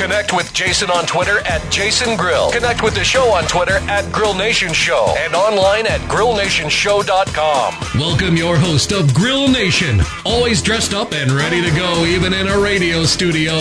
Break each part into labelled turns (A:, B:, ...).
A: Connect with Jason on Twitter at Jason Grill. Connect with the show on Twitter at Grill Nation Show and online at grillnationshow.com.
B: Welcome your host of Grill Nation, always dressed up and ready to go, even in a radio studio.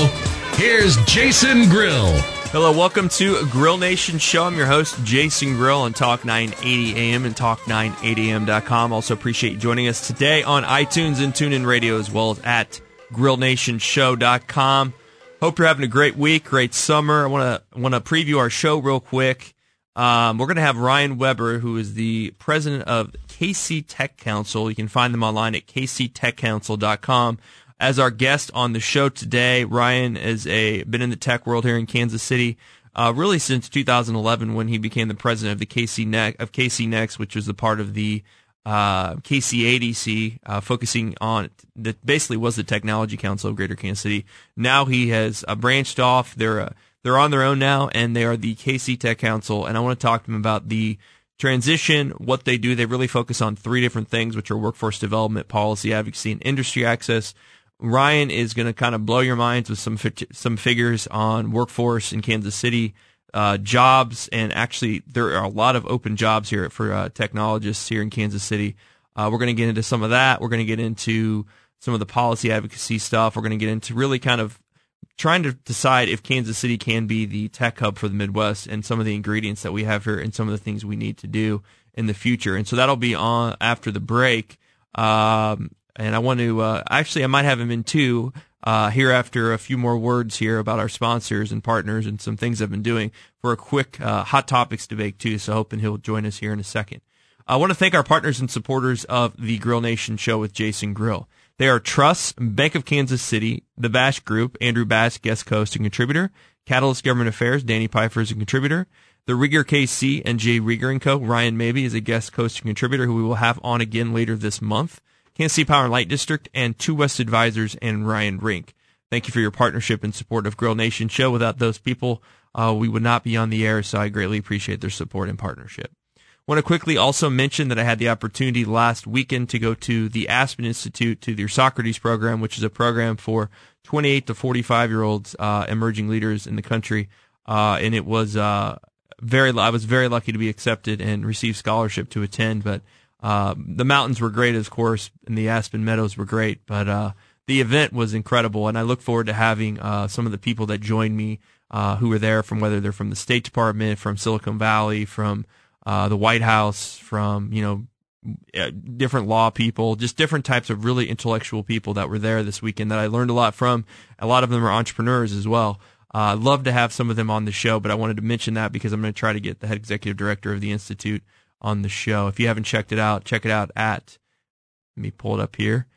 B: Here's Jason Grill.
C: Hello, welcome to Grill Nation Show. I'm your host, Jason Grill on Talk 980 AM and Talk980am.com. Also appreciate you joining us today on iTunes and TuneIn Radio as well as at grillnationshow.com. Hope you're having a great week, great summer. I want to want to preview our show real quick. Um, we're going to have Ryan Weber, who is the president of KC Tech Council. You can find them online at kctechcouncil.com as our guest on the show today. Ryan is a been in the tech world here in Kansas City, uh, really since 2011 when he became the president of the KC ne- of KC Next, which was the part of the uh, KCADC, uh, focusing on that basically was the Technology Council of Greater Kansas City. Now he has uh, branched off. They're uh, they're on their own now, and they are the KC Tech Council. And I want to talk to him about the transition, what they do. They really focus on three different things, which are workforce development, policy advocacy, and industry access. Ryan is going to kind of blow your minds with some fi- some figures on workforce in Kansas City, uh, jobs, and actually there are a lot of open jobs here for uh, technologists here in Kansas City. Uh, we're going to get into some of that. We're going to get into some of the policy advocacy stuff. We're going to get into really kind of trying to decide if Kansas City can be the tech hub for the Midwest and some of the ingredients that we have here and some of the things we need to do in the future. And so that'll be on after the break. Um, and I want to uh, actually I might have him in two uh, here after a few more words here about our sponsors and partners and some things I've been doing for a quick uh, hot topics debate too. So hoping he'll join us here in a second. I want to thank our partners and supporters of the Grill Nation show with Jason Grill. They are Truss, Bank of Kansas City, the Bash Group, Andrew Bash, guest host and contributor, Catalyst Government Affairs, Danny Pfeiffer is a contributor, the Rieger KC and Jay Rieger and Co. Ryan Mabey is a guest host and contributor who we will have on again later this month. Kansas City Power and Light District, and Two West Advisors and Ryan Rink. Thank you for your partnership and support of Grill Nation Show. Without those people, uh, we would not be on the air, so I greatly appreciate their support and partnership. Want to quickly also mention that I had the opportunity last weekend to go to the Aspen Institute to their Socrates program, which is a program for 28 to 45 year olds, uh, emerging leaders in the country. Uh, and it was, uh, very, I was very lucky to be accepted and receive scholarship to attend, but uh, the mountains were great, of course, and the Aspen Meadows were great, but uh, the event was incredible, and I look forward to having uh, some of the people that joined me uh, who were there from whether they're from the State Department, from Silicon Valley, from uh, the White House, from you know different law people, just different types of really intellectual people that were there this weekend that I learned a lot from. A lot of them are entrepreneurs as well. Uh, I'd love to have some of them on the show, but I wanted to mention that because I'm going to try to get the head executive director of the institute on the show. If you haven't checked it out, check it out at, let me pull it up here,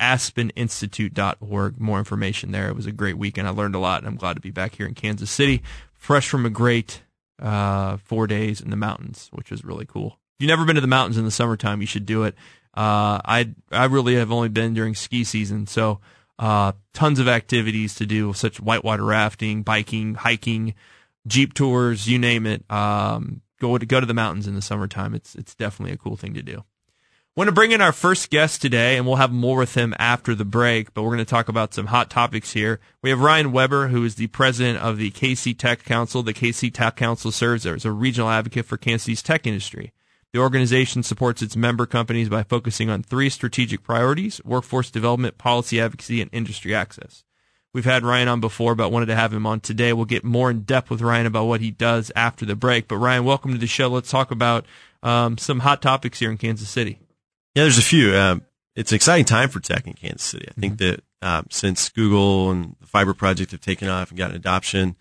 C: aspeninstitute.org. More information there. It was a great weekend. I learned a lot, and I'm glad to be back here in Kansas City, fresh from a great uh, four days in the mountains, which was really cool. If you've never been to the mountains in the summertime, you should do it. Uh, I I really have only been during ski season, so uh, tons of activities to do, such whitewater rafting, biking, hiking, jeep tours, you name it. Um, go to go to the mountains in the summertime. It's it's definitely a cool thing to do. Want to bring in our first guest today, and we'll have more with him after the break. But we're going to talk about some hot topics here. We have Ryan Weber, who is the president of the KC Tech Council. The KC Tech Council serves as a regional advocate for Kansas tech industry. The organization supports its member companies by focusing on three strategic priorities workforce development, policy advocacy, and industry access. We've had Ryan on before, but wanted to have him on today. We'll get more in depth with Ryan about what he does after the break. But Ryan, welcome to the show. Let's talk about um, some hot topics here in Kansas City.
D: Yeah, there's a few. Um, it's an exciting time for tech in Kansas City. I think mm-hmm. that um, since Google and the Fiber Project have taken off and gotten adoption,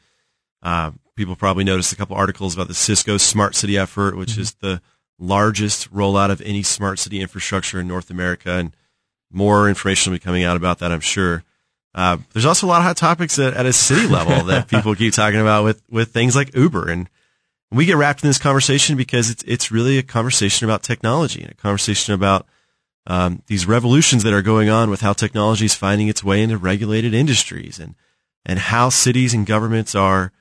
D: uh, people probably noticed a couple articles about the Cisco Smart City effort, which mm-hmm. is the largest rollout of any smart city infrastructure in North America, and more information will be coming out about that, I'm sure. Uh, there's also a lot of hot topics at, at a city level that people keep talking about with, with things like Uber. And we get wrapped in this conversation because it's, it's really a conversation about technology and a conversation about, um, these revolutions that are going on with how technology is finding its way into regulated industries and, and how cities and governments are,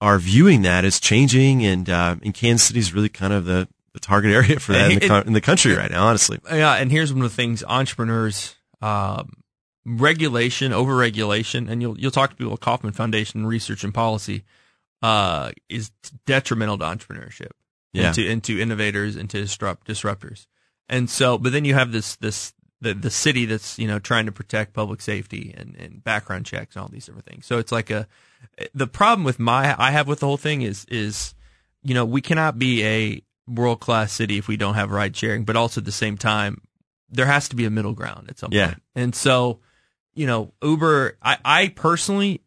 D: are viewing that as changing. And, uh, and Kansas City is really kind of the, the target area for that in the, in the country right now, honestly.
C: Yeah. And here's one of the things entrepreneurs, um, regulation, overregulation, and you'll you'll talk to people at Kauffman Foundation Research and Policy, uh, is detrimental to entrepreneurship,
D: yeah,
C: and to, and to innovators and to disrupt disruptors. And so, but then you have this this the the city that's you know trying to protect public safety and, and background checks and all these different things. So it's like a the problem with my I have with the whole thing is is you know we cannot be a world class city if we don't have ride sharing, but also at the same time there has to be a middle ground at some
D: yeah.
C: point. And so you know, Uber, I, I personally,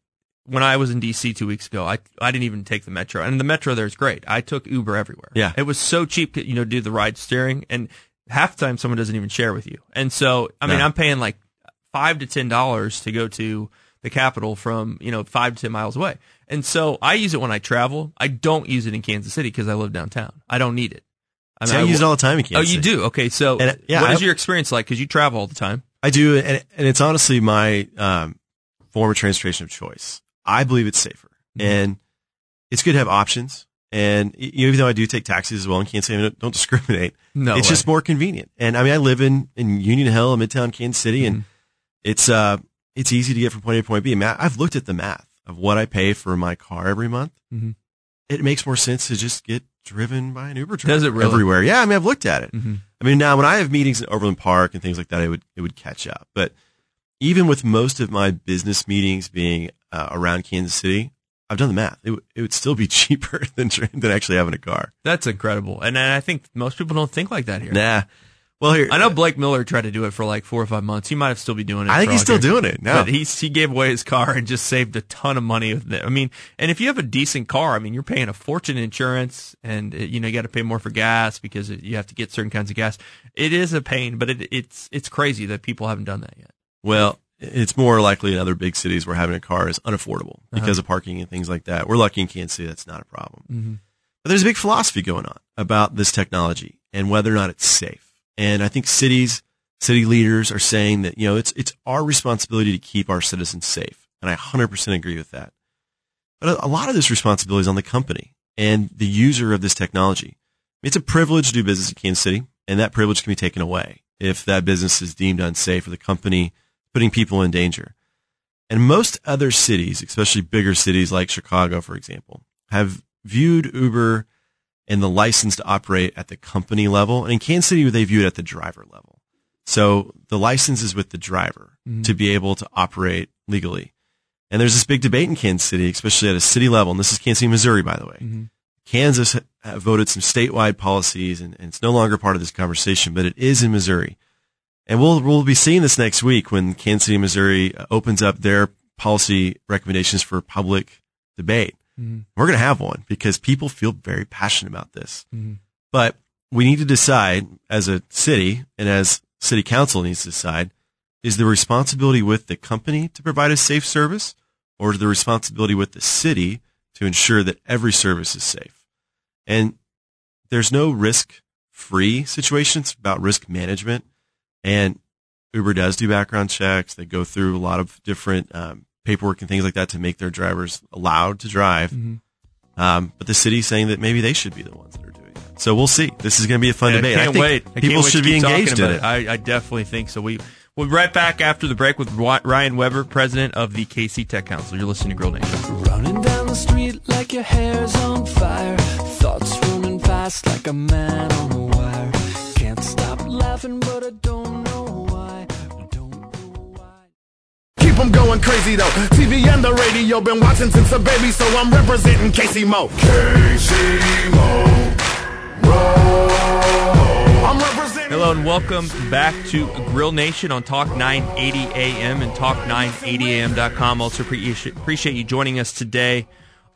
C: when I was in DC two weeks ago, I, I didn't even take the metro and the metro there is great. I took Uber everywhere.
D: Yeah.
C: It was so cheap, you know, do the ride steering and half the time someone doesn't even share with you. And so, I mean,
D: No.
C: I'm paying like five to ten dollars to go to the capital from, you know, five to ten miles away. And so I use it when I travel. I don't use it in Kansas City because I live downtown. I don't need it. I,
D: See, I use it all the time in Kansas
C: Oh, you do? Okay. So
D: And, yeah,
C: what is
D: I-
C: your experience like? Cause you travel all the time.
D: I do, and, and it's honestly my um, form of transportation of choice. I believe it's safer,
C: Mm-hmm.
D: and it's good to have options. And you know, even though I do take taxis as well, and can't say I don't, don't discriminate,
C: No
D: it's
C: way.
D: just more convenient. And I mean, I live in in Union Hill, in Midtown Kansas City, and
C: Mm-hmm.
D: it's uh it's easy to get from point A to point B. I've looked at the math of what I pay for my car every month.
C: Mhm.
D: It makes more sense to just get driven by an Uber driver
C: Does it really?
D: everywhere. Yeah, I mean, I've looked at it.
C: Mhm.
D: I mean, now when I have meetings in Overland Park and things like that, it would it would catch up. But even with most of my business meetings being uh, around Kansas City, I've done the math. It, would- it would still be cheaper than than actually having a car.
C: That's incredible. And, and I think most people don't think like that here.
D: Nah. Well, here
C: I know Blake Miller tried to do it for like four or five months. He might have still be doing it.
D: I think he's still doing it now.
C: But he's, he gave away his car and just saved a ton of money with it. I mean, and if you have a decent car, I mean, you're paying a fortune in insurance and, uh, you know, you got to pay more for gas because it- you have to get certain kinds of gas. It is a pain, but it, it's, it's crazy that people haven't done that yet.
D: Well, it's more likely in other big cities where having a car is unaffordable
C: Uh-huh.
D: because of parking and things like that. We're lucky in Kansas City that's not a problem.
C: Mm-hmm.
D: But there's a big philosophy going on about this technology and whether or not it's safe. And I think cities, city leaders are saying that, you know, it's, it's our responsibility to keep our citizens safe. And I 100% agree with that. But a, a lot of this responsibility is on the company and the user of this technology. It's a privilege to do business in Kansas City, and that privilege can be taken away if that business is deemed unsafe or the company putting people in danger. And most other cities, especially bigger cities like Chicago, for example, have viewed Uber and the license to operate at the company level. And in Kansas City, they view it at the driver level. So the license is with the driver to be able to operate legally. And there's this big debate in Kansas City, especially at a city level. And this is Kansas City, Missouri, by the way. Kansas ha- ha- voted some statewide policies and, and it's no longer part of this conversation, but it is in Missouri. And we'll, we'll be seeing this next week when Kansas City, Missouri uh, opens up their policy recommendations for public debate. We're going to have one because people feel very passionate about this. But we need to decide as a city and as city council needs to decide is the responsibility with the company to provide a safe service or is the responsibility with the city to ensure that every service is safe? And there's no risk free situations about risk management. And Uber does do background checks. They go through a lot of different um, paperwork and things like that to make their drivers allowed to drive. Um, but the city's saying that maybe they should be the ones that are doing that. So we'll see. This is going to be a fun
C: I
D: debate.
C: I can't
D: I think
C: wait. I can't
D: people
C: wait
D: should be
C: keep
D: engaged in
C: about
D: it.
C: I, I definitely think so. We we'll be right back after the break with Ryan Weber, president of the KC Tech Council. You're listening to Grill Nation.
E: Running down the street like your hair's on fire. Thoughts running fast like a man on a wire. Can't stop laughing, but I don't
F: Keep 'em going crazy though. TV and the radio, been watching since a baby, so I'm representing Casey Mo. Casey Mo.
C: Hello and welcome back to Grill Nation on Talk 980 AM and Talk980am.com. Also appreciate appreciate you joining us today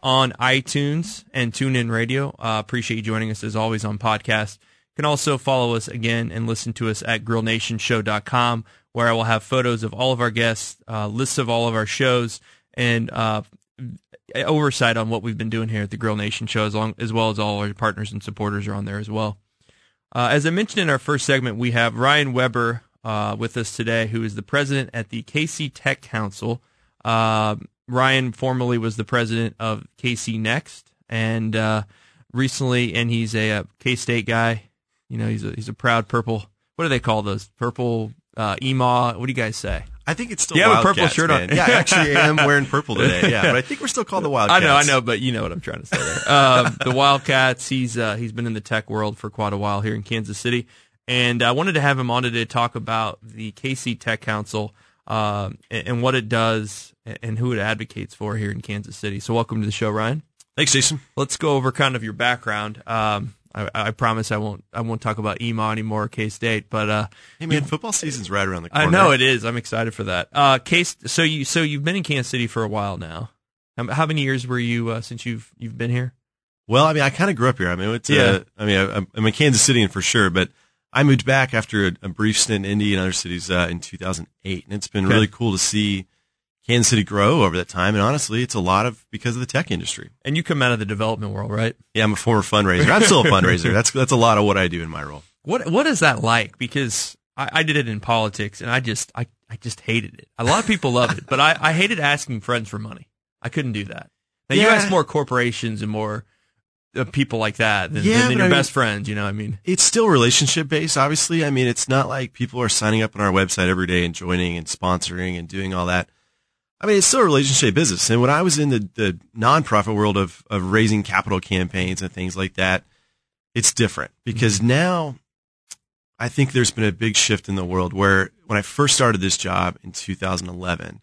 C: on iTunes and TuneIn Radio. Uh, appreciate you joining us as always on podcast. can also follow us again and listen to us at grillnationshow.com, where I will have photos of all of our guests, uh, lists of all of our shows, and uh, oversight on what we've been doing here at the Grill Nation Show, as, long, as well as all our partners and supporters are on there as well. Uh, as I mentioned in our first segment, we have Ryan Weber uh, with us today, who is the president at the KC Tech Council. Uh, Ryan formerly was the president of KC Next, and uh, recently, and he's a, a K State guy. You know, he's a he's a proud purple. What do they call those? Purple uh, EMA. What do you guys say?
D: I think it's still.
C: You have a purple
D: Wildcats,
C: shirt on.
D: man. Yeah, actually, I am wearing purple today. Yeah, but I think we're still called the Wildcats.
C: I know, I know, but you know what I'm trying to say there. Um, the Wildcats. He's uh, he's been in the tech world for quite a while here in Kansas City, and I wanted to have him on today to talk about the KC Tech Council um, and, and what it does and who it advocates for here in Kansas City. So, welcome to the show, Ryan.
D: Thanks, Jason.
C: Let's go over kind of your background. Um, I, I promise I won't I won't talk about EMA anymore, K State, but uh,
D: Hey, man, football season's right around the corner.
C: I know it is. I'm excited for that. Uh, case. So you so you've been in Kansas City for a while now. How, how many years were you uh, since you've you've been here?
D: Well, I mean, I kind of grew up here. I mean, it's,
C: Yeah.
D: uh, I mean, I, I'm in Kansas City for sure, but I moved back after a, a brief stint in Indy and other cities uh, in 2008, and it's been
C: Okay.
D: really cool to see Kansas City grow over that time. And honestly, it's a lot of because of the tech industry.
C: And you come out of the development world, right?
D: Yeah, I'm a former fundraiser. I'm still a fundraiser. That's that's a lot of what I do in my role.
C: What what is that like? Because I, I did it in politics, and I just I, I just hated it. A lot of people love it, but I, I hated asking friends for money. I couldn't do that. Now you ask more corporations and more uh, people like that than,
D: Yeah,
C: than your
D: I mean-
C: best friends. You know, what I mean,
D: It's still relationship based, obviously. I mean, it's not like people are signing up on our website every day and joining and sponsoring and doing all that. I mean, it's still a relationship business. And when I was in the, the nonprofit world of, of raising capital campaigns and things like that, it's different because mm-hmm. now I think there's been a big shift in the world where when I first started this job in 2011,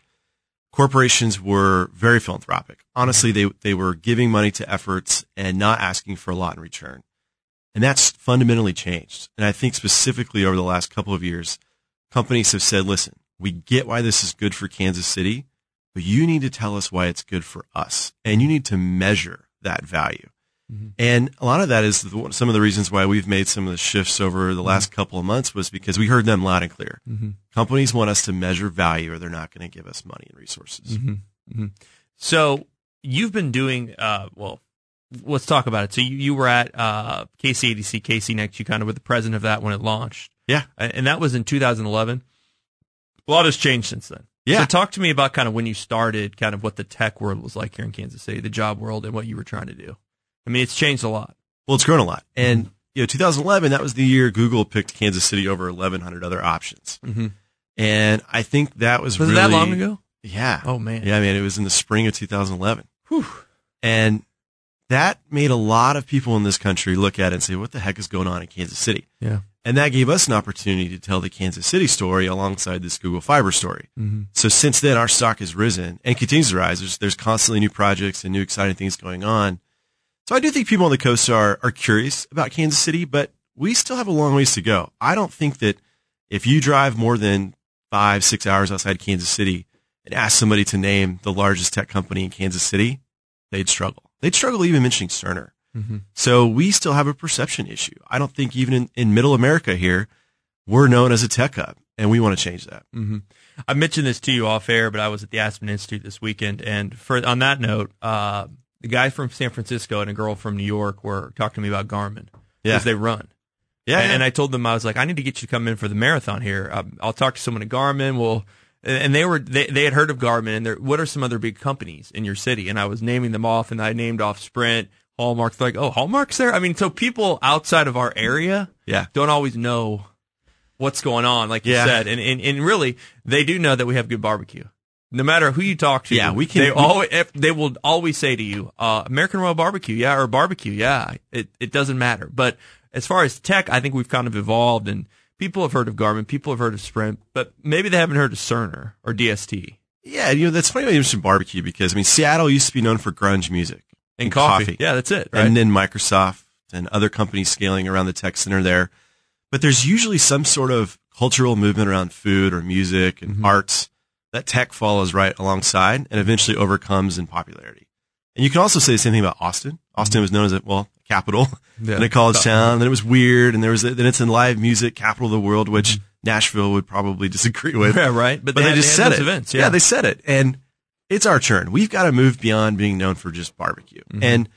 D: corporations were very philanthropic. Honestly, they, they were giving money to efforts and not asking for a lot in return. And that's fundamentally changed. And I think specifically over the last couple of years, companies have said, listen, we get why this is good for Kansas City, but you need to tell us why it's good for us. And you need to measure that value. Mm-hmm. And a lot of that is the, some of the reasons why we've made some of the shifts over the mm-hmm. last couple of months was because we heard them loud and clear. Mm-hmm. Companies want us to measure value or they're not going to give us money and resources.
C: So you've been doing uh, well. Let's talk about it. So you, you were at uh, KCADC, KC Next. You kind of were the president of that when it launched,
D: Yeah.
C: and and that was in 2011. A lot has changed since then.
D: Yeah.
C: So talk to me about kind of when you started, kind of what the tech world was like here in Kansas City, the job world, and what you were trying to do. I mean, it's changed a lot.
D: Well, it's grown a lot. And, you know, 2011, that was the year Google picked Kansas City over 1,100 other options.
C: Mhm.
D: And I think that was,
C: Was
D: really.
C: it that long ago?
D: Yeah.
C: Oh man.
D: Yeah, I mean, it was in the spring of 2011. Whew. And that made a lot of people in this country look at it and say, what the heck is going on in Kansas City?
C: Yeah.
D: And that gave us an opportunity to tell the Kansas City story alongside this Google Fiber story.
C: Mm-hmm.
D: So since then, our stock has risen and continues to rise. There's, there's constantly new projects and new exciting things going on. So I do think people on the coast are, are curious about Kansas City, but we still have a long ways to go. I don't think that if you drive more than five, six hours outside Kansas City and ask somebody to name the largest tech company in Kansas City, they'd struggle. They'd struggle even mentioning Cerner. So we still have a perception issue. I don't think even in, in middle America here, we're known as a tech hub and we want to change that.
C: hmm I mentioned this to you off air, but I was at the Aspen Institute this weekend, and for on that note, uh, the guy from San Francisco and a girl from New York were talking to me about Garmin
D: Yeah.
C: because they run.
D: Yeah.
C: and, and I told them I was like, I need to get you to come in for the marathon here. Um, I'll talk to someone at Garmin. Well, and they were they, they had heard of Garmin and what are some other big companies in your city? And I was naming them off, and I named off Sprint, Hallmark. They're like, oh, Hallmark's there. I mean, so people outside of our area
D: yeah.
C: don't always know what's going on, like you
D: Yeah.
C: said, and, and and really they do know that we have good barbecue. No matter who you talk to,
D: Yeah, we can-
C: They
D: we-
C: always they will always say to you, uh, "American Royal Barbecue, yeah, or barbecue, yeah." It it doesn't matter. But as far as tech, I think we've kind of evolved, and people have heard of Garmin, people have heard of Sprint, but maybe they haven't heard of Cerner or DST
D: Yeah. You know, that's funny you mentioned barbecue because I mean, Seattle used to be known for grunge music
C: and coffee. Yeah, that's it. Right?
D: and then Microsoft and other companies scaling around the tech center there. But there's usually some sort of cultural movement around food or music and arts that tech follows right alongside and eventually overcomes in popularity. And you can also say the same thing about Austin. Austin was known as a, well, capital
C: Yeah.
D: in a college town. Then it was weird, and there was then it's in live music capital of the world, which Nashville would probably disagree with.
C: Mm-hmm. Yeah, right. But
D: But,
C: they
D: they, just said it.
C: events,
D: yeah.
C: yeah.
D: they said it, and it's our turn. We've got to move beyond being known for just barbecue.
C: Mm-hmm.
D: And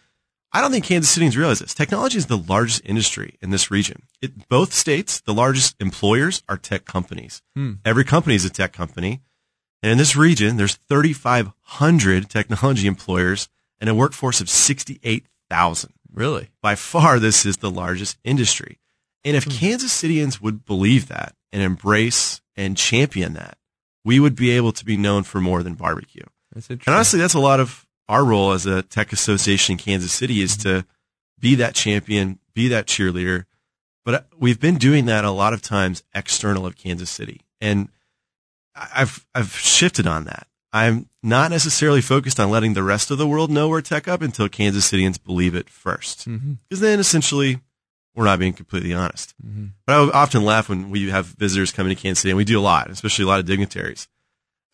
D: I don't think Kansas Cityans realize this. Technology is the largest industry in this region. It, both states, the largest employers are tech companies.
C: Hmm.
D: Every company is a tech company. And in this region, there's 3,500 technology employers and a workforce of 68,000.
C: Really?
D: By far, this is the largest industry. And
C: Hmm.
D: if Kansas Cityans would believe that and embrace and champion that, we would be able to be known for more than barbecue.
C: That's
D: And honestly, that's a lot of our role as a tech association in Kansas City is to be that champion, be that cheerleader. But uh, we've been doing that a lot of times external of Kansas City. And I- I've, I've shifted on that. I'm not necessarily focused on letting the rest of the world know we're tech hub until Kansas Cityans believe it first. Because then essentially we're not being completely honest.
C: Mhm.
D: But I often laugh when we have visitors coming to Kansas City, and we do a lot, especially a lot of dignitaries.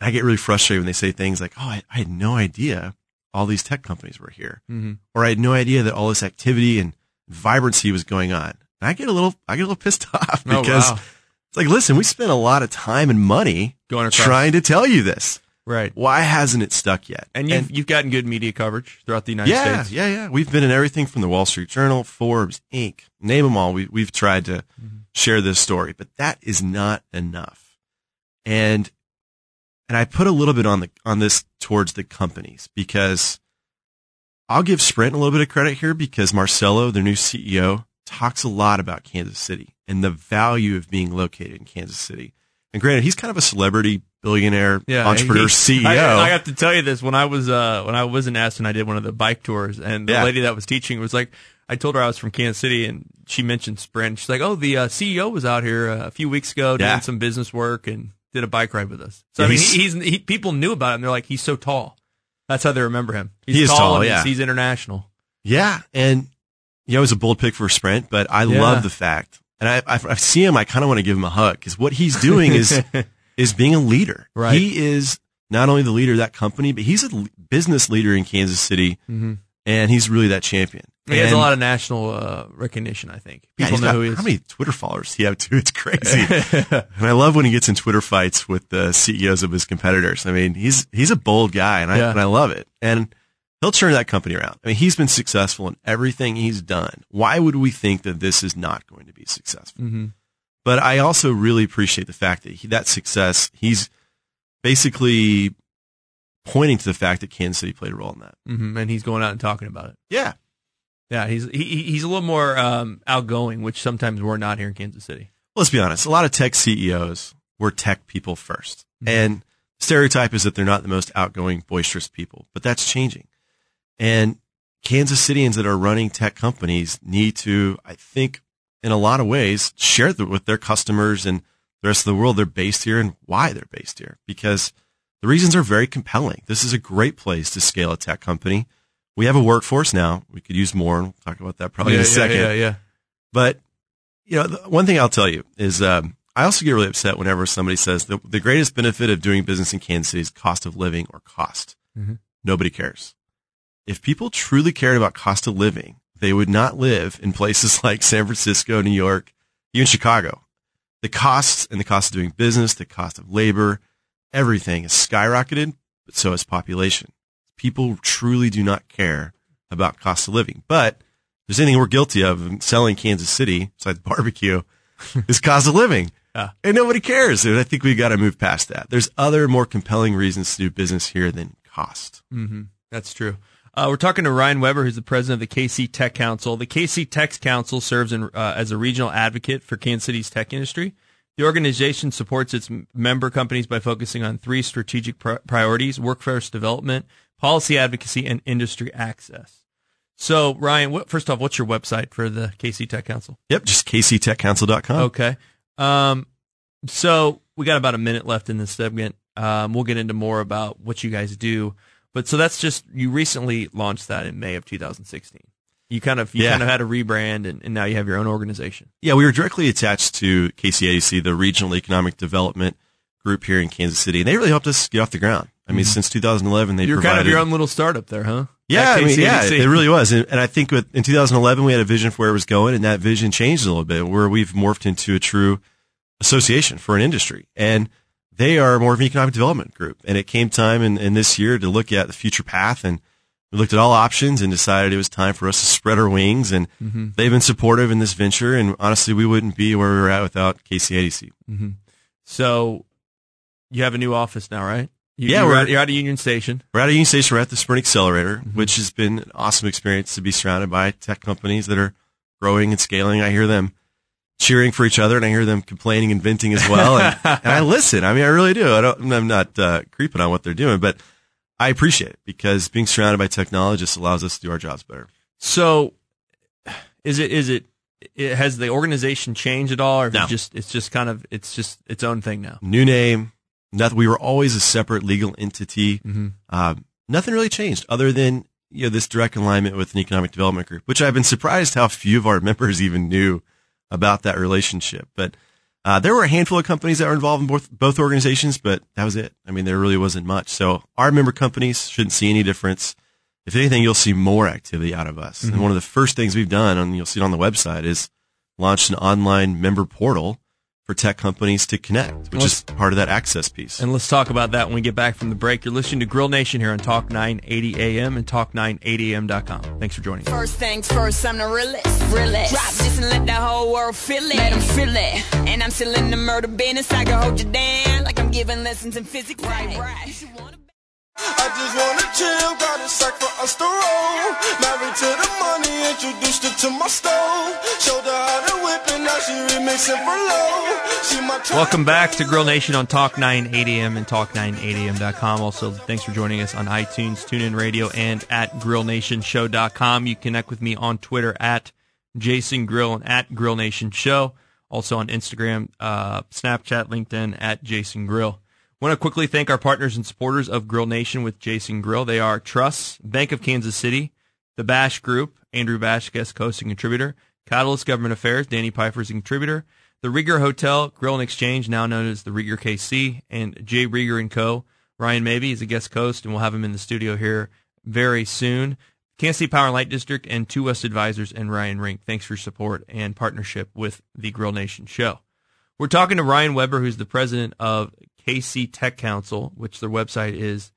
D: I get really frustrated when they say things like, "Oh, I, I had no idea all these tech companies were here,"
C: Mhm.
D: or "I had no idea that all this activity and vibrancy was going on." And I get a little, I get a little pissed off
C: Oh,
D: because
C: wow.
D: it's like, listen, we spent a lot of time and money
C: Going across.
D: trying to tell you this.
C: Right.
D: Why hasn't it stuck yet?
C: And you've, you've gotten good media coverage throughout the United
D: yeah,
C: States.
D: yeah, yeah. We've been in everything from the Wall Street Journal, Forbes, Inc. Name them all. We, we've tried to
C: Mm-hmm.
D: share this story, but that is not enough. And and I put a little bit on the on this towards the companies because I'll give Sprint a little bit of credit here because Marcelo, their new CEO, talks a lot about Kansas City and the value of being located in Kansas City. And granted, he's kind of a celebrity billionaire entrepreneur
C: he-
D: CEO.
C: I, I have to tell you this: when I was uh, when I was in Aspen, I did one of the bike tours, and the
D: Yeah.
C: lady that was teaching was like, I told her I was from Kansas City, and she mentioned Sprint. She's like, "Oh, the uh, CEO was out here uh, a few weeks ago doing
D: Yeah.
C: some business work and did a bike ride with us." So
D: Yeah,
C: I mean,
D: he's-
C: he's he, people knew about him. They're like, "He's so tall." That's how they remember him. He's
D: He is tall,
C: and
D: yeah.
C: he's, he's international.
D: Yeah, and you know, it was a bold pick for Sprint, but I
C: Yeah.
D: love the fact, and I, I, I see him. I kind of want to give him a hug because what he's doing is is being a leader.
C: Right.
D: He is not only the leader of that company, but he's a business leader in Kansas City,
C: Mhm.
D: and he's really that champion.
C: He has a lot of national uh, recognition. I think people
D: he's
C: know
D: got-
C: who he is.
D: How many Twitter followers does he have too? It's crazy. and I love when he gets in Twitter fights with the CEOs of his competitors. I mean, he's he's a bold guy, and I
C: Yeah.
D: and I love it. And he'll turn that company around. I mean, he's been successful in everything he's done. Why would we think that this is not going to be successful?
C: Mhm.
D: But I also really appreciate the fact that he, that success, he's basically pointing to the fact that Kansas City played a role in that.
C: hmm and he's going out and talking about it.
D: Yeah.
C: Yeah, he's he, he- he's a little more um, outgoing, which sometimes we're not here in Kansas City.
D: let's be honest, a lot of tech CEOs were tech people 1st And stereotype is that they're not the most outgoing, boisterous people, but that's changing. And Kansas Cityans that are running tech companies need to, I think, in a lot of ways, share the, with their customers and the rest of the world they're based here and why they're based here because the reasons are very compelling. This is a great place to scale a tech company. We have a workforce now. We could use more, and we'll talk about that probably
C: yeah,
D: in a second.
C: Yeah, yeah,
D: But you know, the one thing I'll tell you is um, I also get really upset whenever somebody says the, the greatest benefit of doing business in Kansas City is cost of living or cost.
C: Mhm.
D: Nobody cares. If people truly cared about cost of living, they would not live in places like San Francisco, New York, even Chicago. The costs and the cost of doing business, the cost of labor, everything has skyrocketed, but so has population. People truly do not care about cost of living. But if there's anything we're guilty of in selling Kansas City, besides barbecue, is cost of living.
C: Yeah.
D: And nobody cares. And I think we've got to move past that. There's other more compelling reasons to do business here than cost.
C: hmm That's true. Uh, we're talking to Ryan Weber, who's the president of the KC Tech Council. The KC Tech Council serves in, uh, as a regional advocate for Kansas City's tech industry. The organization supports its member companies by focusing on three strategic pri- priorities: workforce development, policy advocacy, and industry access. So, Ryan, what, first off, what's your website for the KC Tech Council?
D: Yep. Just kctechcouncil.com.
C: Okay. Um, so we got about a minute left in this segment. Um, we'll get into more about what you guys do, but so that's just you recently launched that in May of 2016. You kind of you
D: Yeah.
C: kind of had a rebrand, and, and now you have your own organization.
D: Yeah, we were directly attached to KCADC, the Regional Economic Development Group here in Kansas City, and they really helped us get off the ground. I mean, since 2011, they
C: Mm-hmm. You're
D: provided
C: kind of your own little startup there, huh?
D: Yeah, I mean, yeah, it really was. And, and I think with, in 2011, we had a vision for where it was going, and that vision changed a little bit, where we've morphed into a true association for an industry. And they are more of an economic development group. And it came time in, in this year to look at the future path. And we looked at all options and decided it was time for us to spread our wings. And they've been supportive in this venture. And honestly, we wouldn't be where we were at without KCADC.
C: So you have a new office now, right? You,
D: Yeah,
C: you're
D: we're-
C: at, you're at Union Station.
D: We're at Union Station. We're at the Sprint Accelerator, which has been an awesome experience to be surrounded by tech companies that are growing and scaling. I hear them cheering for each other, and I hear them complaining and venting as well. And, and I listen. I mean, I really do. I don't. I'm not uh, creeping on what they're doing, but I appreciate it because being surrounded by technologists allows us to do our jobs better.
C: So is it is it, it has the organization changed at all, or
D: No.
C: it just it's just kind of it's just its own thing now?
D: New name. Nothing. We were always a separate legal entity.
C: Mhm.
D: Uh, nothing really changed other than you know this direct alignment with an economic development group, which I've been surprised how few of our members even knew about that relationship. But uh, there were a handful of companies that were involved in both both organizations, but that was it. I mean, there really wasn't much. So our member companies shouldn't see any difference. If anything, you'll see more activity out of us. And one of the first things we've done, and you'll see it on the website, is launched an online member portal for tech companies to connect, which is part of that access piece.
C: And let's talk about that when we get back from the break. You're listening to Grill Nation here on Talk 980 AM and Talk980am.com. Thanks for joining us.
G: First things first, I'm the realest. realest. Drop this and let the whole world feel it. Let 'em feel it. And I'm still in the murder business. I can hold you down like I'm giving lessons in physics. Right, right.
H: Just wanna chill, got a sack for us to roll. Married to the money, introduced her to my stove. Showed her how to whip it, now she remixing for low. She my
C: Welcome back to Grill Nation on Talk 980am and Talk980am.com. Also, thanks for joining us on iTunes, TuneIn Radio, and at GrillNationShow.com. You connect with me on Twitter at Jason Grill and at Grill Nation Show. Also on Instagram, uh, Snapchat, LinkedIn at Jason Grill. Want to quickly thank our partners and supporters of Grill Nation with Jason Grill. They are Truss, Bank of Kansas City, the Bash Group, Andrew Bash, guest host and contributor, Catalyst Government Affairs, Danny Pfeiffer is a contributor, the Rieger Hotel, Grill and Exchange, now known as the Rieger KC, and Jay Rieger and Co. Ryan Mabey is a guest host, and we'll have him in the studio here very soon. Kansas City Power and Light District and Two West Advisors and Ryan Rink. Thanks for your support and partnership with the Grill Nation show. We're talking to Ryan Weber, who's the president of KC Tech Council, which their website is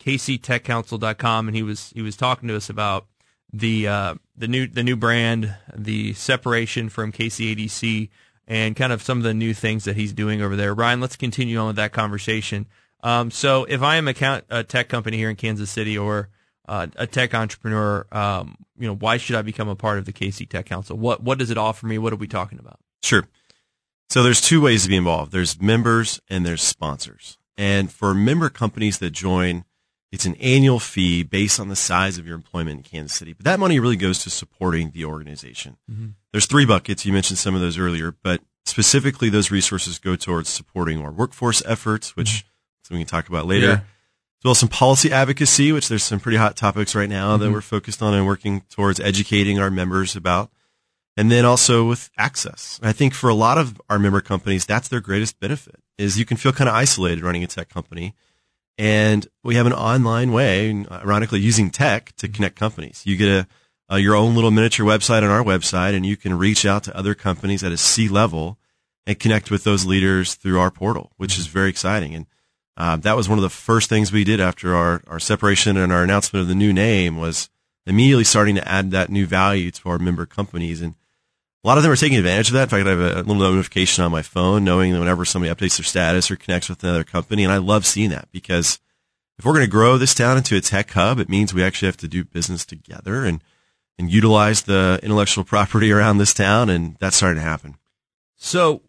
C: kctechcouncil.com, and he was he was talking to us about the uh, the new the new brand, the separation from KCADC, and kind of some of the new things that he's doing over there. Ryan, let's continue on with that conversation. Um, so, if I am a, count, a tech company here in Kansas City or uh, a tech entrepreneur, um, you know, why should I become a part of the KC Tech Council? What what does it offer me? What are we talking about?
D: Sure. So there's two ways to be involved. There's members and there's sponsors. And for member companies that join, it's an annual fee based on the size of your employment in Kansas City. But that money really goes to supporting the organization. Mm-hmm. There's three buckets. You mentioned some of those earlier, but specifically those resources go towards supporting our workforce efforts, which mm-hmm. we can talk about later.
C: Yeah.
D: As well as some policy advocacy, which there's some pretty hot topics right now that mm-hmm. we're focused on and working towards educating our members about and then also with access. I think for a lot of our member companies, that's their greatest benefit is you can feel kind of isolated running a tech company. And we have an online way, ironically using tech to connect companies. You get a, a your own little miniature website on our website and you can reach out to other companies at a C level and connect with those leaders through our portal, which is very exciting. And uh, that was one of the first things we did after our, our separation and our announcement of the new name was immediately starting to add that new value to our member companies. And a lot of them are taking advantage of that. In fact, I have a little notification on my phone knowing that whenever somebody updates their status or connects with another company. And I love seeing that because if we're going to grow this town into a tech hub, it means we actually have to do business together and, and utilize the intellectual property around this town. And that's starting to happen.
C: So,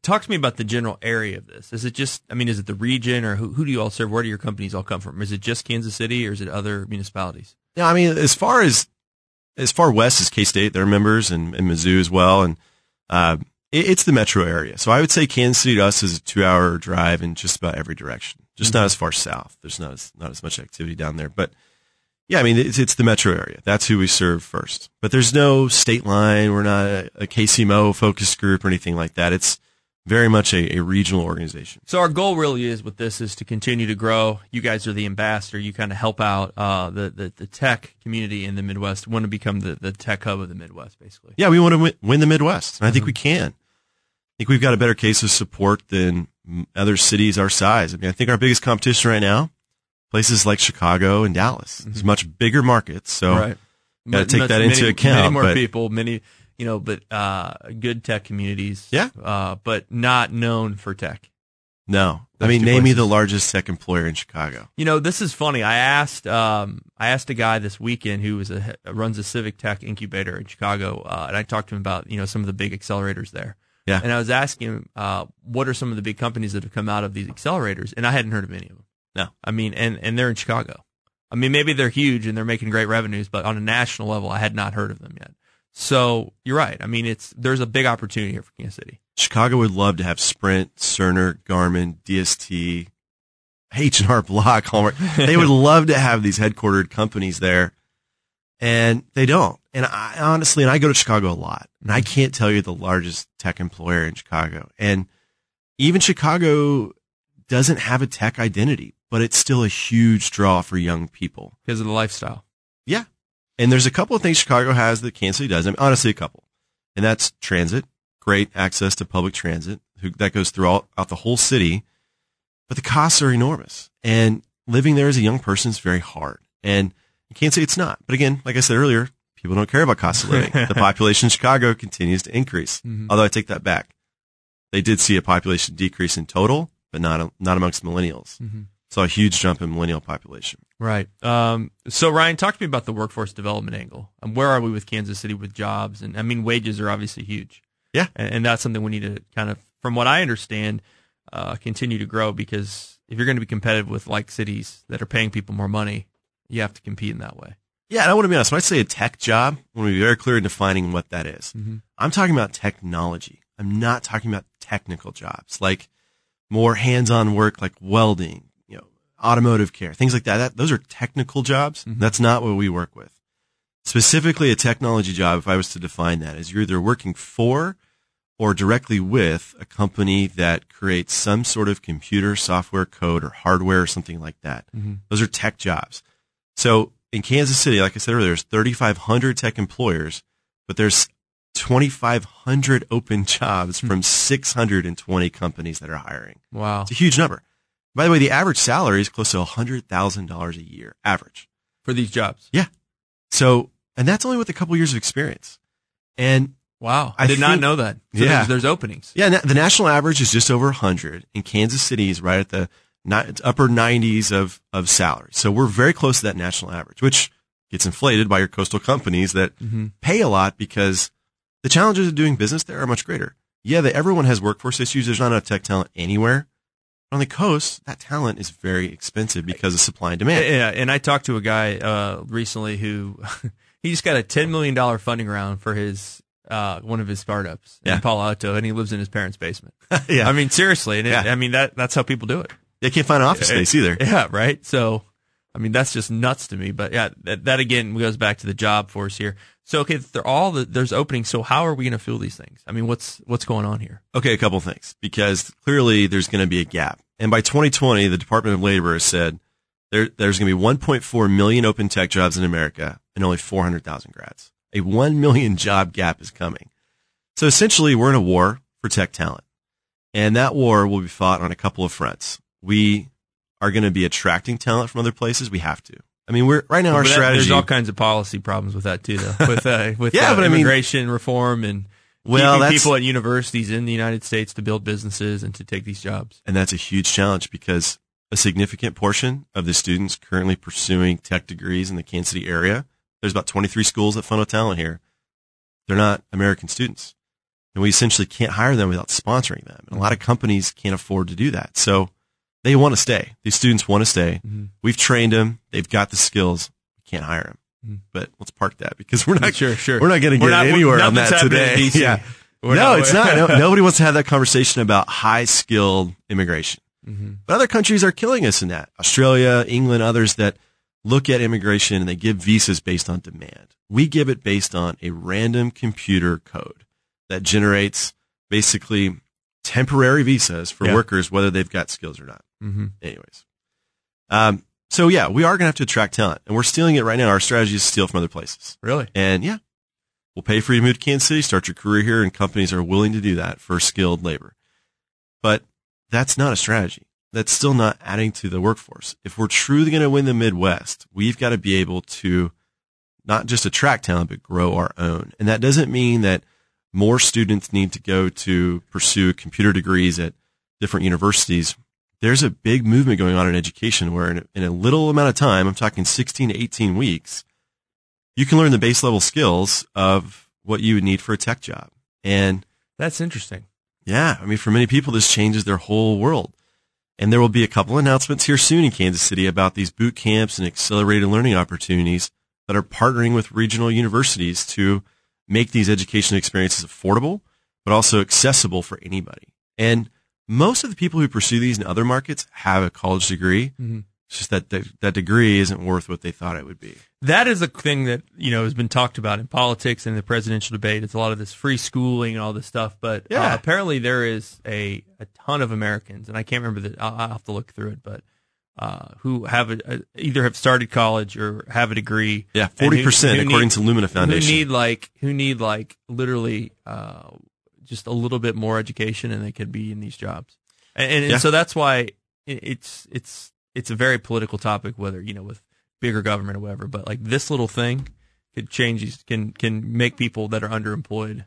C: talk to me about the general area of this. Is it just, I mean, is it the region or who, who do you all serve? Where do your companies all come from? Is it just Kansas City or is it other municipalities?
D: Yeah, I mean, as far as as far west as K State, they're members, and, and Mizzou as well, and uh, it, it's the metro area. So I would say Kansas City to us is a two-hour drive in just about every direction. Just not as far south. There's not as not as much activity down there, but yeah, I mean, it's, it's the metro area. That's who we serve first. But there's no state line. We're not a, a KCMO focus group or anything like that. It's very much a, a regional organization.
C: So our goal really is with this is to continue to grow. You guys are the ambassador. You kind of help out uh, the, the the tech community in the Midwest. Want to become the, the tech hub of the Midwest, basically.
D: Yeah, we want to win, win the Midwest, and I think we can. I think we've got a better case of support than other cities our size. I mean, I think our biggest competition right now, places like Chicago and Dallas, is much bigger markets. So
C: right.
D: got to take that into
C: many,
D: account.
C: Many more
D: but
C: people, many you know, but uh, good tech communities.
D: Yeah.
C: Uh, but not known for tech.
D: no, I mean,
C: two
D: name me the largest tech employer in Chicago.
C: You know, this is funny. I asked um, I asked a guy this weekend who was a runs a civic tech incubator in Chicago, uh, and I talked to him about you know some of the big accelerators there.
D: Yeah.
C: And I was asking him uh, what are some of the big companies that have come out of these accelerators, and I hadn't heard of any of them.
D: No.
C: I mean, and and they're in Chicago. I mean, maybe they're huge and they're making great revenues, but on a national level, I had not heard of them yet. So you're right. I mean, it's there's a big opportunity here for Kansas City.
D: Chicago would love to have Sprint, Cerner, Garmin, DST, H&R Block, Hallmark. They would love to have these headquartered companies there, and they don't. And I honestly, and I go to Chicago a lot, and I mm-hmm. can't tell you the largest tech employer in Chicago. And even Chicago doesn't have a tech identity, but it's still a huge draw for young people.
C: because of the lifestyle.
D: And there's a couple of things Chicago has that Kansas City doesn't. Honestly, a couple. And that's transit, great access to public transit who, that goes throughout out the whole city. But the costs are enormous. And living there as a young person is very hard. And you can't say it's not. But again, like I said earlier, people don't care about cost of living. the population in Chicago continues to increase. Mm-hmm. Although I take that back. They did see a population decrease in total, but not, not amongst millennials. Mm-hmm. Saw a huge jump in millennial population.
C: Right. Um, so Ryan, talk to me about the workforce development angle. Um, where are we with Kansas City with jobs? And I mean, wages are obviously huge.
D: Yeah.
C: And, and that's something we need to kind of, from what I understand, uh, continue to grow because if you're going to be competitive with like cities that are paying people more money, you have to compete in that way.
D: Yeah, and I want to be honest. When I say a tech job, I want to be very clear in defining what that is. I'm talking about technology. I'm not talking about technical jobs like more hands-on work like welding, automotive care, things like that. that those are technical jobs. Mm-hmm. That's not what we work with. Specifically, a technology job, if I was to define that, is you're either working for or directly with a company that creates some sort of computer software code or hardware or something like that. Mm-hmm. Those are tech jobs. So in Kansas City, like I said earlier, there's 3,500 tech employers, but there's 2,500 open jobs hmm. from 620 companies that are hiring.
C: Wow.
D: It's a huge number. By the way, the average salary is close to $100,000 a year, average.
C: For these jobs.
D: Yeah. So, and that's only with a couple years of experience. And
C: Wow. I,
D: I
C: did not know that. So
D: Yeah.
C: There's, there's openings.
D: yeah, the national average is just over 100, and Kansas City is right at the upper 90s of, of salary. So we're very close to that national average, which gets inflated by your coastal companies that mm-hmm. pay a lot because the challenges of doing business there are much greater. Yeah, that everyone has workforce issues. There's not enough tech talent anywhere. On the coast, that talent is very expensive because of supply and demand.
C: Yeah, and I talked to a guy uh, recently who he just got a ten million dollar funding round for his uh, one of his startups
D: Yeah.
C: in Palo Alto, and he lives in his parents' basement.
D: yeah,
C: I mean, seriously, and it,
D: Yeah.
C: I mean that that's how people do it.
D: they can't find office space either.
C: Yeah, right. So, I mean, that's just nuts to me. But yeah, that, that again goes back to the job force here. So, okay, they're all the, there's openings. So, how are we going to fill these things? I mean, what's what's going on here?
D: Okay, a couple things because clearly there's going to be a gap. And by 2020, the Department of Labor has said there, there's going to be 1.4 million open tech jobs in America and only 400,000 grads. A 1 million job gap is coming. So essentially, we're in a war for tech talent. And that war will be fought on a couple of fronts. We are going to be attracting talent from other places. We have to. I mean, we're right now our
C: that-
D: strategy.
C: There's all kinds of policy problems with that too, though. With uh, with
D: Yeah,
C: uh,
D: but I mean-
C: immigration reform and
D: Well,
C: keeping people at universities in the United States to build businesses and to take these jobs.
D: And that's a huge challenge because a significant portion of the students currently pursuing tech degrees in the Kansas City area, there's about 23 schools that funnel talent here. They're not American students. And we essentially can't hire them without sponsoring them. And a lot of companies can't afford to do that. So they want to stay. These students want to stay. Mm-hmm. We've trained them. They've got the skills. We can't hire them. Mm-hmm. But let's park that because we're not
C: Sure, sure.
D: We're not going to get
C: not-
D: anywhere on that today. Yeah.
C: We're
D: no,
C: not-
D: it's not. No, nobody wants to have that conversation about high skilled immigration. Mm-hmm. But other countries are killing us in that. Australia, England, others that look at immigration and they give visas based on demand. We give it based on a random computer code that generates basically temporary visas for
C: Yeah.
D: workers, whether they've got skills or not.
C: Mm-hmm.
D: Anyways, um, so yeah, we are going to have to attract talent, and we're stealing it right now. Our strategy is to steal from other places,
C: Really?
D: and yeah, we'll pay for you to move to Kansas City, start your career here, and companies are willing to do that for skilled labor. But that's not a strategy. That's still not adding to the workforce. If we're truly going to win the Midwest, we've got to be able to not just attract talent, but grow our own. And that doesn't mean that more students need to go to pursue computer degrees at different universities. There's a big movement going on in education where in a, in a little amount of time, I'm talking 16 to 18 weeks, you can learn the base level skills of what you would need for a tech job. And
C: That's interesting.
D: yeah, I mean, for many people, this changes their whole world. And there will be a couple announcements here soon in Kansas City about these boot camps and accelerated learning opportunities that are partnering with regional universities to make these education experiences affordable, but also accessible for anybody. And most of the people who pursue these in other markets have a college degree.
C: Mhm.
D: It's just that the, that degree isn't worth what they thought it would be.
C: That is a thing that you know has been talked about in politics and the presidential debate. It's a lot of this free schooling and all this stuff. But
D: Yeah.
C: uh, apparently there is a, a ton of Americans, and I can't remember that. I'll, I'll have to look through it, but uh, who have a, a, either have started college or have a degree.
D: Yeah, 40% according
C: need-
D: to Lumina Foundation.
C: Who need like who need like literally uh, just a little bit more education, and they could be in these jobs. And, and, and so that's why it's it's it's a very political topic, whether you know with bigger government or whatever. But like this little thing could change these can can make people that are underemployed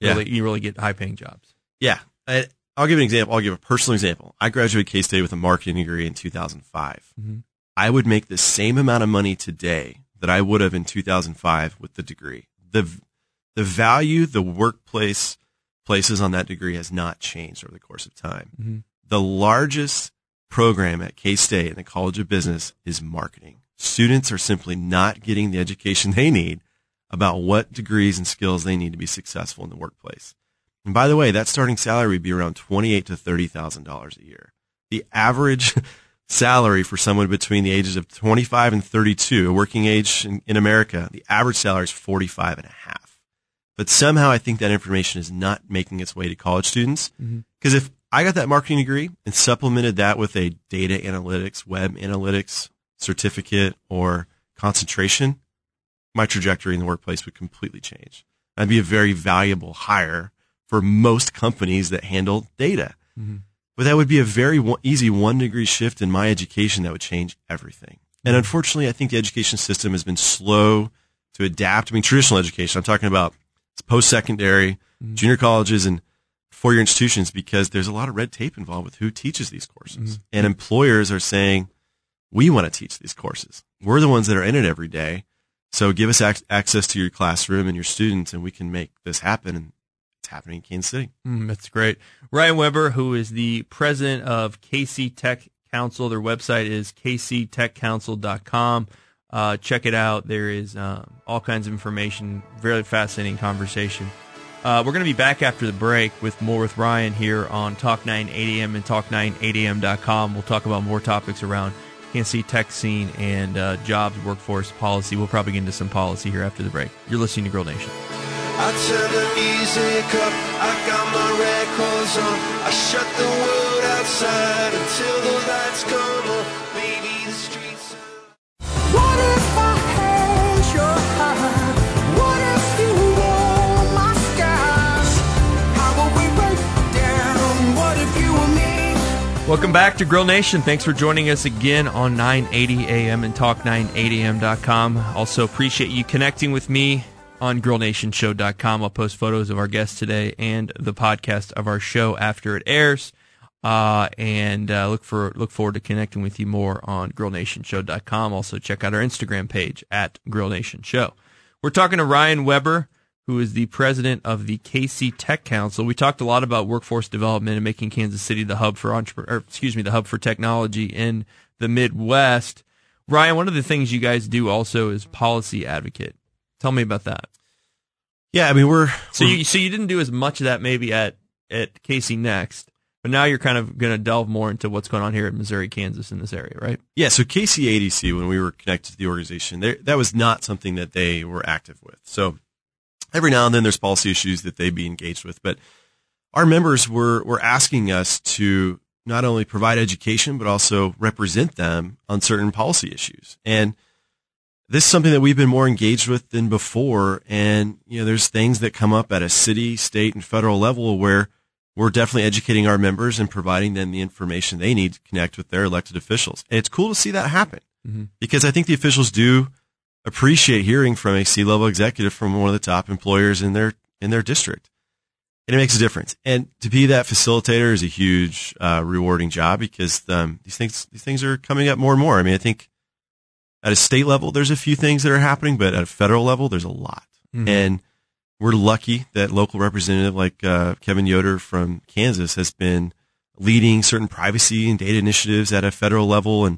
D: Yeah.
C: really you really get high paying jobs.
D: Yeah. I, I'll give an example. I'll give a personal example. I graduated K State with a marketing degree in 2005.
C: Mhm.
D: I would make the same amount of money today that I would have in 2005 with the degree. The, the value the workplace places on that degree has not changed over the course of time.
C: Mhm.
D: The largest program at K State in the College of Business is marketing. Students are simply not getting the education they need about what degrees and skills they need to be successful in the workplace. And by the way, that starting salary would be around twenty-eight to thirty thousand dollars a year. The average salary for someone between the ages of twenty-five and thirty-two, a working age in, in America, the average salary is forty-five and a half. But somehow, I think that information is not making its way to college students. Mm-hmm. Because if I got that marketing degree and supplemented that with a data analytics, web analytics certificate, or concentration, my trajectory in the workplace would completely change. I'd be a very valuable hire for most companies that handle data. But that would be a very one, easy one degree shift in my education that would change everything. And mm-hmm. unfortunately, I think the education system has been slow to adapt. I mean, traditional education, I'm talking about post secondary, mm-hmm. junior colleges, and four year institutions because there's a lot of red tape involved with who teaches these courses. Mm-hmm. And employers are saying, we want to teach these courses. We're the ones that are in it every day. So give us ac- access to your classroom and your students, and we can make this happen. And happening in Kansas City.
C: Mm, that's great. Ryan Weber, who is the president of KC Tech Council, their website is kctechcouncil.com. Uh, check it out. There is uh, all kinds of information. Very fascinating conversation. Uh, we're going to be back after the break with more with Ryan here on Talk 9 8 a.m. and Talk9 We'll talk about more topics around Kansas City tech scene and uh, jobs, workforce policy. We'll probably get into some policy here after the break. You're listening to Grill Nation.
H: I turn the music up, I got my records on. I shut the world outside until the lights come on. Maybe the streets.
E: What if I had your heart? What if you wore my skies? How would we break down? What if you were me?
C: Welcome back to Grill Nation. Thanks for joining us again on 980 AM and talk980am.com. Also appreciate you connecting with me on grillnationshow.com. I'll post photos of our guests today and the podcast of our show after it airs. Uh, and uh, look for look forward to connecting with you more on grillnationshow.com. Also check out our Instagram page at Grill Nation Show. We're talking to Ryan Weber, who is the president of the KC Tech Council. We talked a lot about workforce development and making Kansas City the hub for entrepreneur, excuse me, the hub for technology in the Midwest. Ryan, one of the things you guys do also is policy advocate. Tell me about that.
D: Yeah, I mean, we're,
C: So
D: we're-
C: you so you didn't do as much of that maybe at at KC Next, but now you're kind of going to delve more into what's going on here at Missouri, Kansas in this area, right?
D: Yeah, so KCADC, when we were connected to the organization, there, that was not something that they were active with. So every now and then there's policy issues that they'd be engaged with, but our members were, were asking us to not only provide education, but also represent them on certain policy issues. And this is something that we've been more engaged with than before. And, you know, there's things that come up at a city, state, and federal level where we're definitely educating our members and providing them the information they need to connect with their elected officials. And it's cool to see that happen mm-hmm. because I think the officials do appreciate hearing from a C-level executive from one of the top employers in their, in their district and it makes a difference. And to be that facilitator is a huge, uh, rewarding job because um, these things these things are coming up more and more. I mean, I think at a state level, there's a few things that are happening, but at a federal level, there's a lot. Mm-hmm. And we're lucky that local representative like uh, Kevin Yoder from Kansas has been leading certain privacy and data initiatives at a federal level, and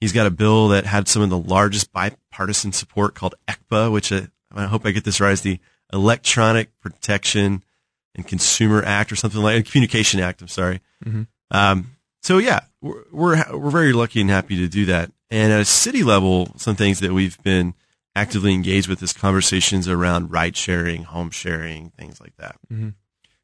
D: he's got a bill that had some of the largest bipartisan support called ECPA, which uh, I hope I get this right, is the Electronic Protection and Consumer Act or something like Communication Act. I'm sorry. Mm-hmm. Um, so yeah, we're, we're, we're very lucky and happy to do that. And at a city level, some things that we've been actively engaged with is conversations around ride sharing, home sharing, things like that.
C: Mm-hmm.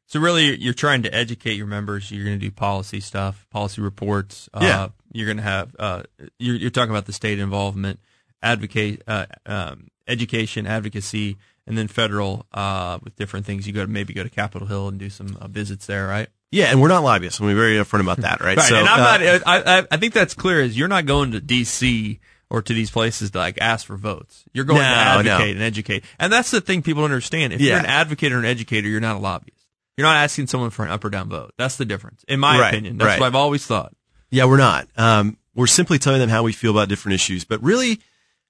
C: So really, you're trying to educate your members. You're going to do policy stuff, policy reports.
D: Uh, yeah.
C: You're going to have. Uh, you're, you're, talking about the state involvement, advocate, uh, um, education, advocacy, and then federal uh, with different things. You go to maybe go to Capitol Hill and do some uh, visits there, right?
D: Yeah, and we're not lobbyists. I'm very upfront about that, right?
C: right. So, and I'm uh, not. I, I think that's clear. Is you're not going to D.C. or to these places to like ask for votes. You're going
D: no, to
C: advocate
D: no.
C: and educate, and that's the thing people understand. If
D: yeah.
C: you're an advocate or an educator, you're not a lobbyist. You're not asking someone for an up or down vote. That's the difference, in my
D: right,
C: opinion. That's
D: right.
C: what I've always thought.
D: Yeah, we're not. Um, we're simply telling them how we feel about different issues, but really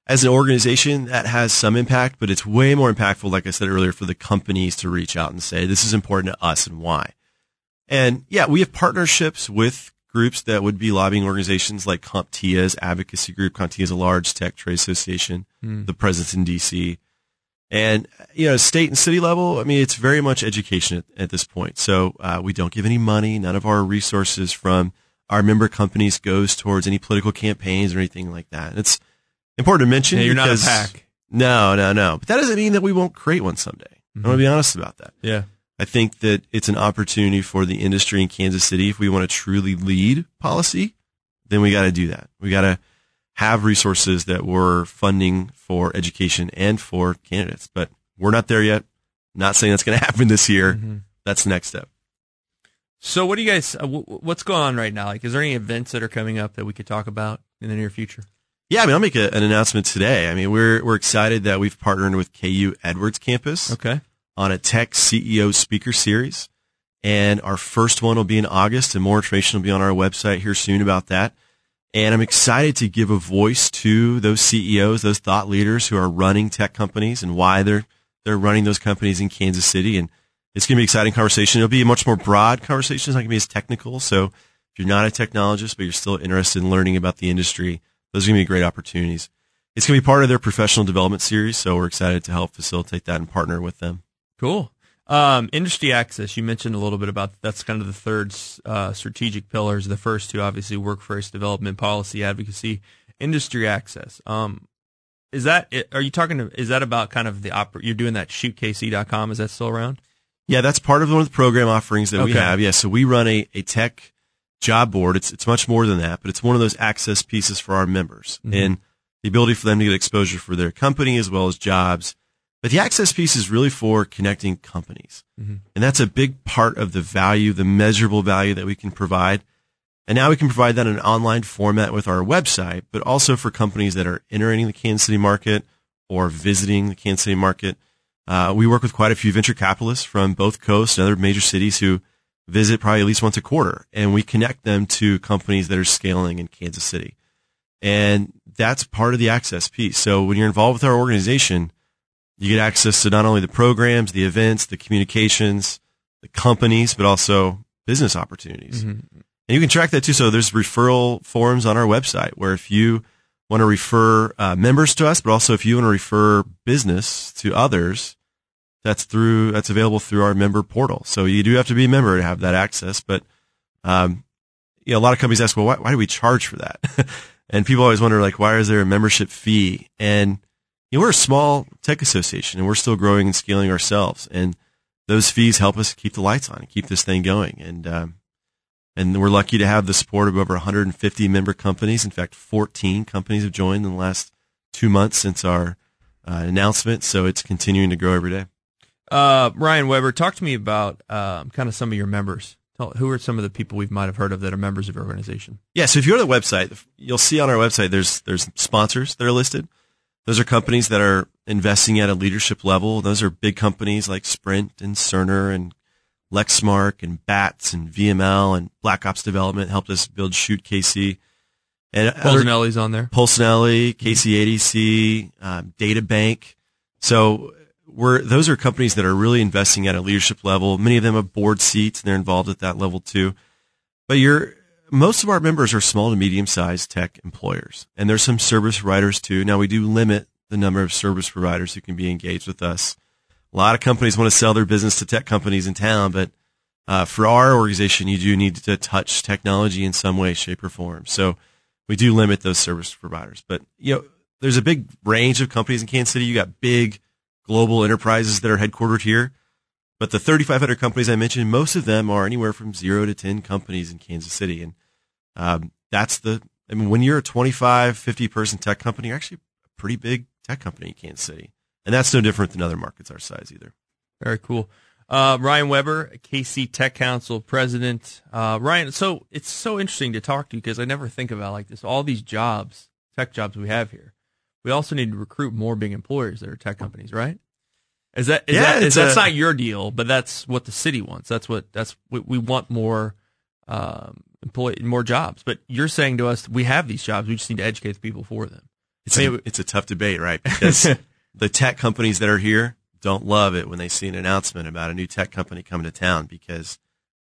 D: as an organization that has some impact, but it's way more impactful, like I said earlier, for the companies to reach out and say, this is important to us and why. And yeah, we have partnerships with groups that would be lobbying organizations like CompTIA's advocacy group. CompTIA is a large tech trade association, mm. the presence in DC. And, you know, state and city level, I mean, it's very much education at, at this point. So, uh, we don't give any money. None of our resources from our member companies goes towards any political campaigns or anything like that. And it's, important to mention.
C: Yeah, you're
D: because,
C: not a PAC.
D: No, no, no. But that doesn't mean that we won't create one someday. Mm-hmm. I want to be honest about that.
C: Yeah.
D: I think that it's an opportunity for the industry in Kansas City. If we want to truly lead policy, then we got to do that. We got to have resources that we're funding for education and for candidates. But we're not there yet. Not saying that's going to happen this year. Mm-hmm. That's the next step.
C: So, what do you guys? Uh, what's going on right now? Like, is there any events that are coming up that we could talk about in the near future?
D: Yeah, I mean, I'll make a, an announcement today. I mean, we're we're excited that we've partnered with KU Edwards campus.
C: Okay.
D: On a tech CEO speaker series, and our first one will be in August, and more information will be on our website here soon about that. And I'm excited to give a voice to those CEOs, those thought leaders who are running tech companies, and why they're they're running those companies in Kansas City. And it's going to be an exciting conversation. It'll be a much more broad conversation. It's not going to be as technical. So if you're not a technologist, but you're still interested in learning about the industry, those are going to be great opportunities. It's going to be part of their professional development series, so we're excited to help facilitate that and partner with them.
C: Cool. Um, industry access, you mentioned a little bit about that's kind of the third uh, strategic pillars. The first two, obviously, workforce development, policy advocacy, industry access. Um, is that are you talking to, is that about kind of the you're doing that shootkc.com is that still around
D: yeah that's part of one of the program offerings that okay. we have yeah so we run a, a tech job board. It's it's much more than that, but it's one of those access pieces for our members mm-hmm. and the ability for them to get exposure for their company as well as jobs. But the access piece is really for connecting companies. Mm-hmm. And that's a big part of the value, the measurable value that we can provide. And now we can provide that in an online format with our website, but also for companies that are entering the Kansas City market or visiting the Kansas City market. Uh, we work with quite a few venture capitalists from both coasts and other major cities who visit probably at least once a quarter and we connect them to companies that are scaling in Kansas City. And that's part of the access piece. So when you're involved with our organization, you get access to not only the programs, the events, the communications, the companies, but also business opportunities. Mm-hmm. And you can track that too. So there's referral forms on our website where if you want to refer uh, members to us, but also if you want to refer business to others, that's through that's available through our member portal. So you do have to be a member to have that access. But um, you know, a lot of companies ask, well, why, why do we charge for that? and people always wonder, like, why is there a membership fee? And you know, we're a small tech association, and we're still growing and scaling ourselves. And those fees help us keep the lights on and keep this thing going. And um, and we're lucky to have the support of over 150 member companies. In fact, 14 companies have joined in the last two months since our uh, announcement. So it's continuing to grow every day.
C: Uh, Ryan Weber, talk to me about um, kind of some of your members. Tell, who are some of the people we might have heard of that are members of your organization?
D: Yeah, so if you go to the website, you'll see on our website there's there's sponsors that are listed. Those are companies that are investing at a leadership level. Those are big companies like Sprint and Cerner and Lexmark and Bats and VML and Black Ops Development helped us build Shoot KC.
C: And Polsinelli's on there.
D: Polsinelli, KC um, Data Bank. So we're, those are companies that are really investing at a leadership level. Many of them have board seats and they're involved at that level too. But you're, most of our members are small to medium sized tech employers and there's some service providers too. Now we do limit the number of service providers who can be engaged with us. A lot of companies want to sell their business to tech companies in town, but uh, for our organization, you do need to touch technology in some way, shape, or form. So we do limit those service providers. But you know, there's a big range of companies in Kansas City. You got big global enterprises that are headquartered here. But the 3,500 companies I mentioned, most of them are anywhere from zero to 10 companies in Kansas City. And um, that's the, I mean, when you're a 25, 50 person tech company, you're actually a pretty big tech company in Kansas City. And that's no different than other markets our size either.
C: Very cool. Uh, Ryan Weber, KC Tech Council president. Uh, Ryan, so it's so interesting to talk to you because I never think about like this. All these jobs, tech jobs we have here. We also need to recruit more big employers that are tech companies, right? Is that is
D: yeah,
C: that is that's
D: a,
C: not your deal, but that's what the city wants. That's what that's we, we want more um, employ more jobs. But you're saying to us, we have these jobs. We just need to educate the people for them.
D: It's a, it's a tough debate, right? Because the tech companies that are here don't love it when they see an announcement about a new tech company coming to town because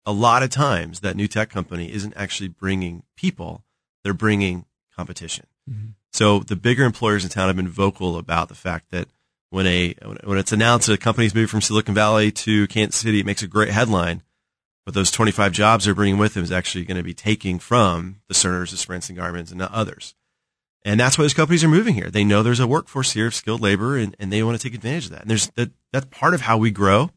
D: a lot of times that new tech company isn't actually bringing people, they're bringing competition. Mm-hmm. So the bigger employers in town have been vocal about the fact that when a when it's announced that a company's moved from Silicon Valley to Kansas City, it makes a great headline. But those 25 jobs they're bringing with them is actually going to be taking from the Cerners, the Sprints, and Garmins, and the others. And that's why those companies are moving here. They know there's a workforce here of skilled labor and, and they want to take advantage of that. And there's that, that's part of how we grow.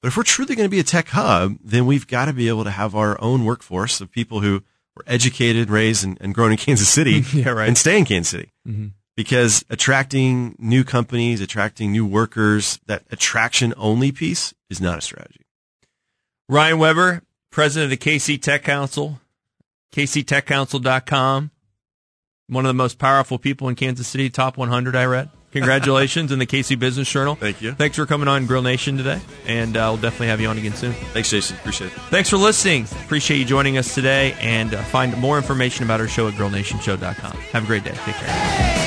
D: But if we're truly going to be a tech hub, then we've got to be able to have our own workforce of people who were educated, raised, and, and grown in Kansas City
C: yeah, right.
D: and stay in Kansas City.
C: Mm-hmm.
D: Because attracting new companies, attracting new workers, that attraction only piece is not a strategy.
C: Ryan Weber, president of the KC Tech Council, kctechcouncil.com one of the most powerful people in Kansas City, top 100, I read. Congratulations in the KC Business Journal.
D: Thank you.
C: Thanks for coming on Grill Nation today, and uh, we'll definitely have you on again soon.
D: Thanks, Jason. Appreciate it.
C: Thanks for listening. Appreciate you joining us today, and uh, find more information about our show at grillnationshow.com. Have a great day. Take care.